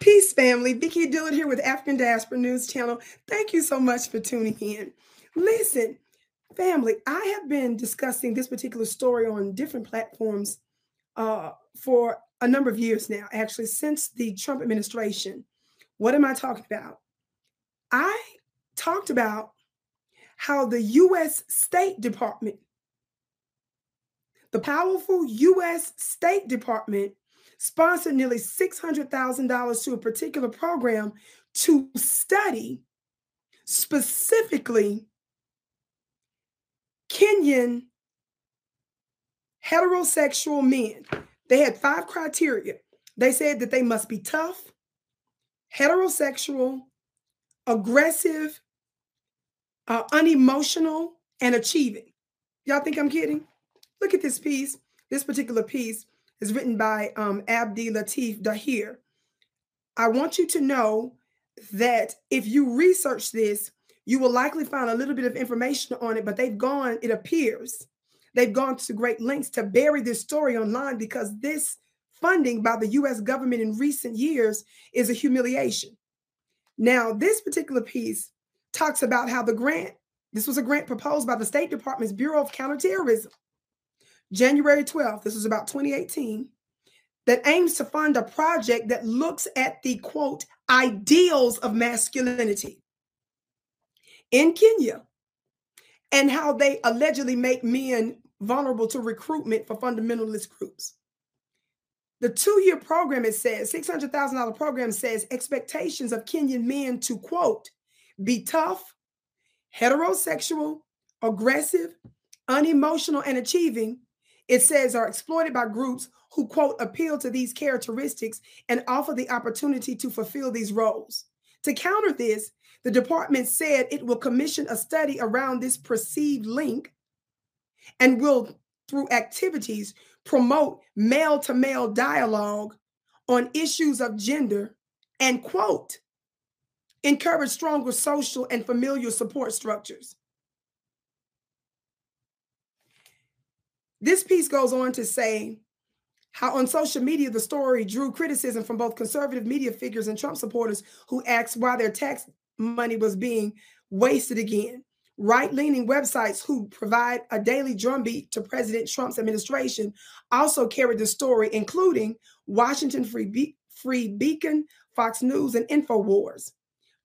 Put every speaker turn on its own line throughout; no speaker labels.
Peace, family. Vicki Dillard here with African Diaspora News Channel. Thank you so much for tuning in. Listen, family, I have been discussing this particular story on different platforms uh, for a number of years now, actually, since the Trump administration. What am I talking about? I talked about how the U.S. State Department, the powerful U.S. State Department, sponsored nearly $600,000 to a particular program to study specifically Kenyan heterosexual men. They had five criteria. They said that they must be tough, heterosexual, aggressive, uh, unemotional, and achieving. Y'all think I'm kidding? Look at this piece, this particular piece is written by um, Abdi Latif Dahir. I want you to know that if you research this, you will likely find a little bit of information on it, but they've gone, it appears, they've gone to great lengths to bury this story online because this funding by the US government in recent years is a humiliation. Now, this particular piece talks about how the grant, this was a grant proposed by the State Department's Bureau of Counterterrorism January 12th, this is about 2018, that aims to fund a project that looks at the quote, ideals of masculinity in Kenya and how they allegedly make men vulnerable to recruitment for fundamentalist groups. The two year program, it says, $600,000 program says expectations of Kenyan men to quote, be tough, heterosexual, aggressive, unemotional, and achieving it says are exploited by groups who, quote, appeal to these characteristics and offer the opportunity to fulfill these roles. To counter this, the department said it will commission a study around this perceived link and will, through activities, promote male to male dialogue on issues of gender and, quote, encourage stronger social and familial support structures. This piece goes on to say how on social media the story drew criticism from both conservative media figures and Trump supporters who asked why their tax money was being wasted again. Right leaning websites who provide a daily drumbeat to President Trump's administration also carried the story, including Washington Free, Be- Free Beacon, Fox News, and InfoWars.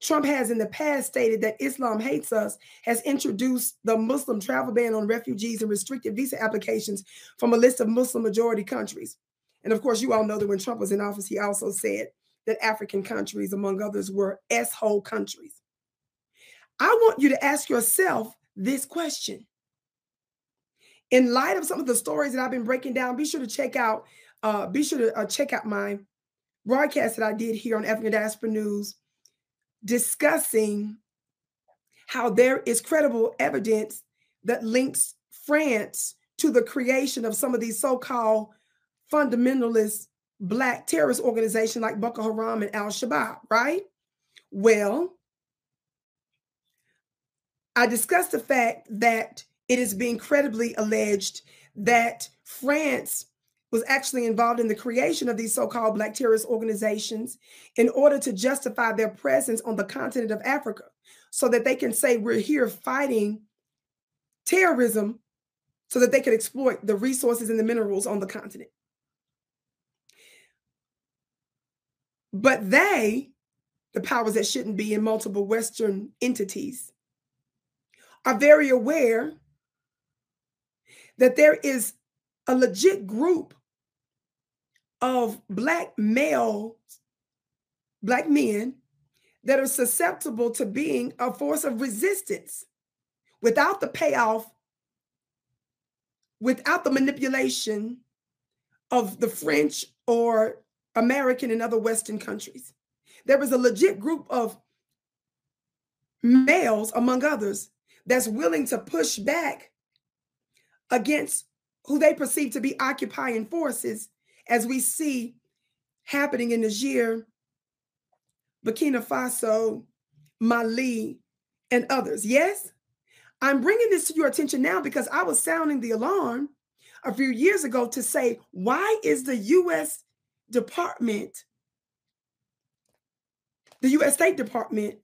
Trump has in the past stated that Islam hates us, has introduced the Muslim travel ban on refugees and restricted visa applications from a list of Muslim majority countries. And of course, you all know that when Trump was in office, he also said that African countries, among others, were S hole countries. I want you to ask yourself this question. In light of some of the stories that I've been breaking down, be sure to check out, uh, be sure to uh, check out my broadcast that I did here on African Diaspora News discussing how there is credible evidence that links France to the creation of some of these so-called fundamentalist black terrorist organizations like Boko Haram and Al Shabaab, right? Well, I discussed the fact that it is being credibly alleged that France was actually involved in the creation of these so-called black terrorist organizations in order to justify their presence on the continent of Africa so that they can say we're here fighting terrorism so that they can exploit the resources and the minerals on the continent. But they, the powers that shouldn't be in multiple Western entities, are very aware that there is a legit group of black male, black men that are susceptible to being a force of resistance without the payoff, without the manipulation of the French or American and other Western countries. There is a legit group of males, among others, that's willing to push back against who they perceive to be occupying forces, as we see happening in Niger, Burkina Faso, Mali, and others. Yes, I'm bringing this to your attention now because I was sounding the alarm a few years ago to say, why is the U.S. Department the US State Department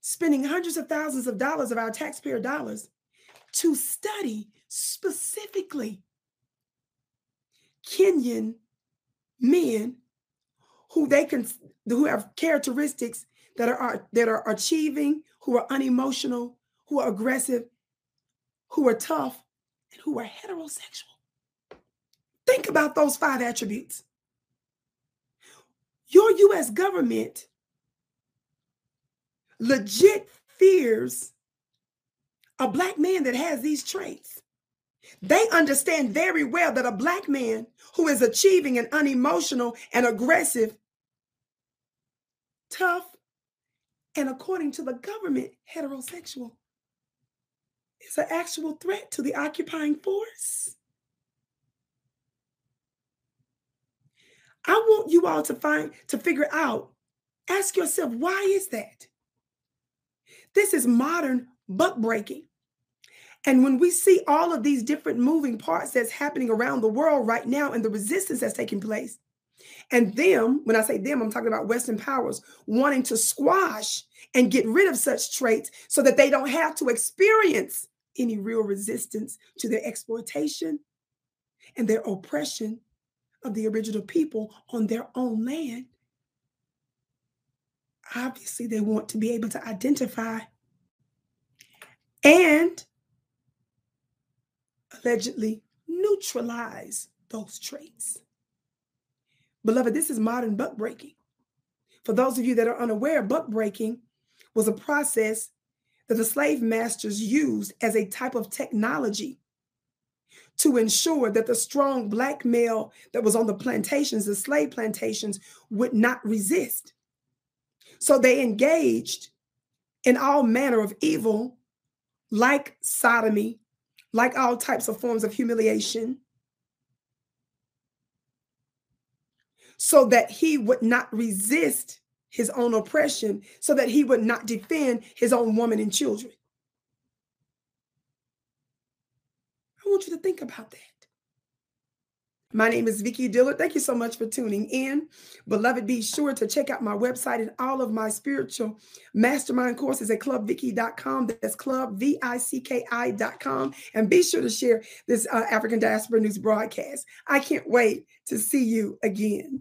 spending hundreds of thousands of dollars of our taxpayer dollars to study specifically Kenyan men who they can who have characteristics that are that are achieving, who are unemotional, who are aggressive, who are tough, and who are heterosexual. Think about those five attributes. Your US government legit fears a black man that has these traits. They understand very well that a black man who is achieving and unemotional and aggressive, tough, and according to the government, heterosexual is an actual threat to the occupying force. I want you all to find to figure out, ask yourself, why is that? This is modern buck breaking. And when we see all of these different moving parts that's happening around the world right now and the resistance that's taking place, and them, when I say them, I'm talking about Western powers wanting to squash and get rid of such traits so that they don't have to experience any real resistance to their exploitation and their oppression of the original people on their own land. Obviously, they want to be able to identify and allegedly neutralize those traits. Beloved, this is modern buck breaking. For those of you that are unaware, buck breaking was a process that the slave masters used as a type of technology to ensure that the strong black male that was on the plantations, the slave plantations, would not resist. So they engaged in all manner of evil, like sodomy, like all types of forms of humiliation, so that he would not resist his own oppression, so that he would not defend his own woman and children. I want you to think about that. My name is Vicki Dillard. Thank you so much for tuning in. Beloved, be sure to check out my website and all of my spiritual mastermind courses at clubvicki.com. That's club, V-I-C-K-I.com. And be sure to share this uh, African Diaspora News broadcast. I can't wait to see you again.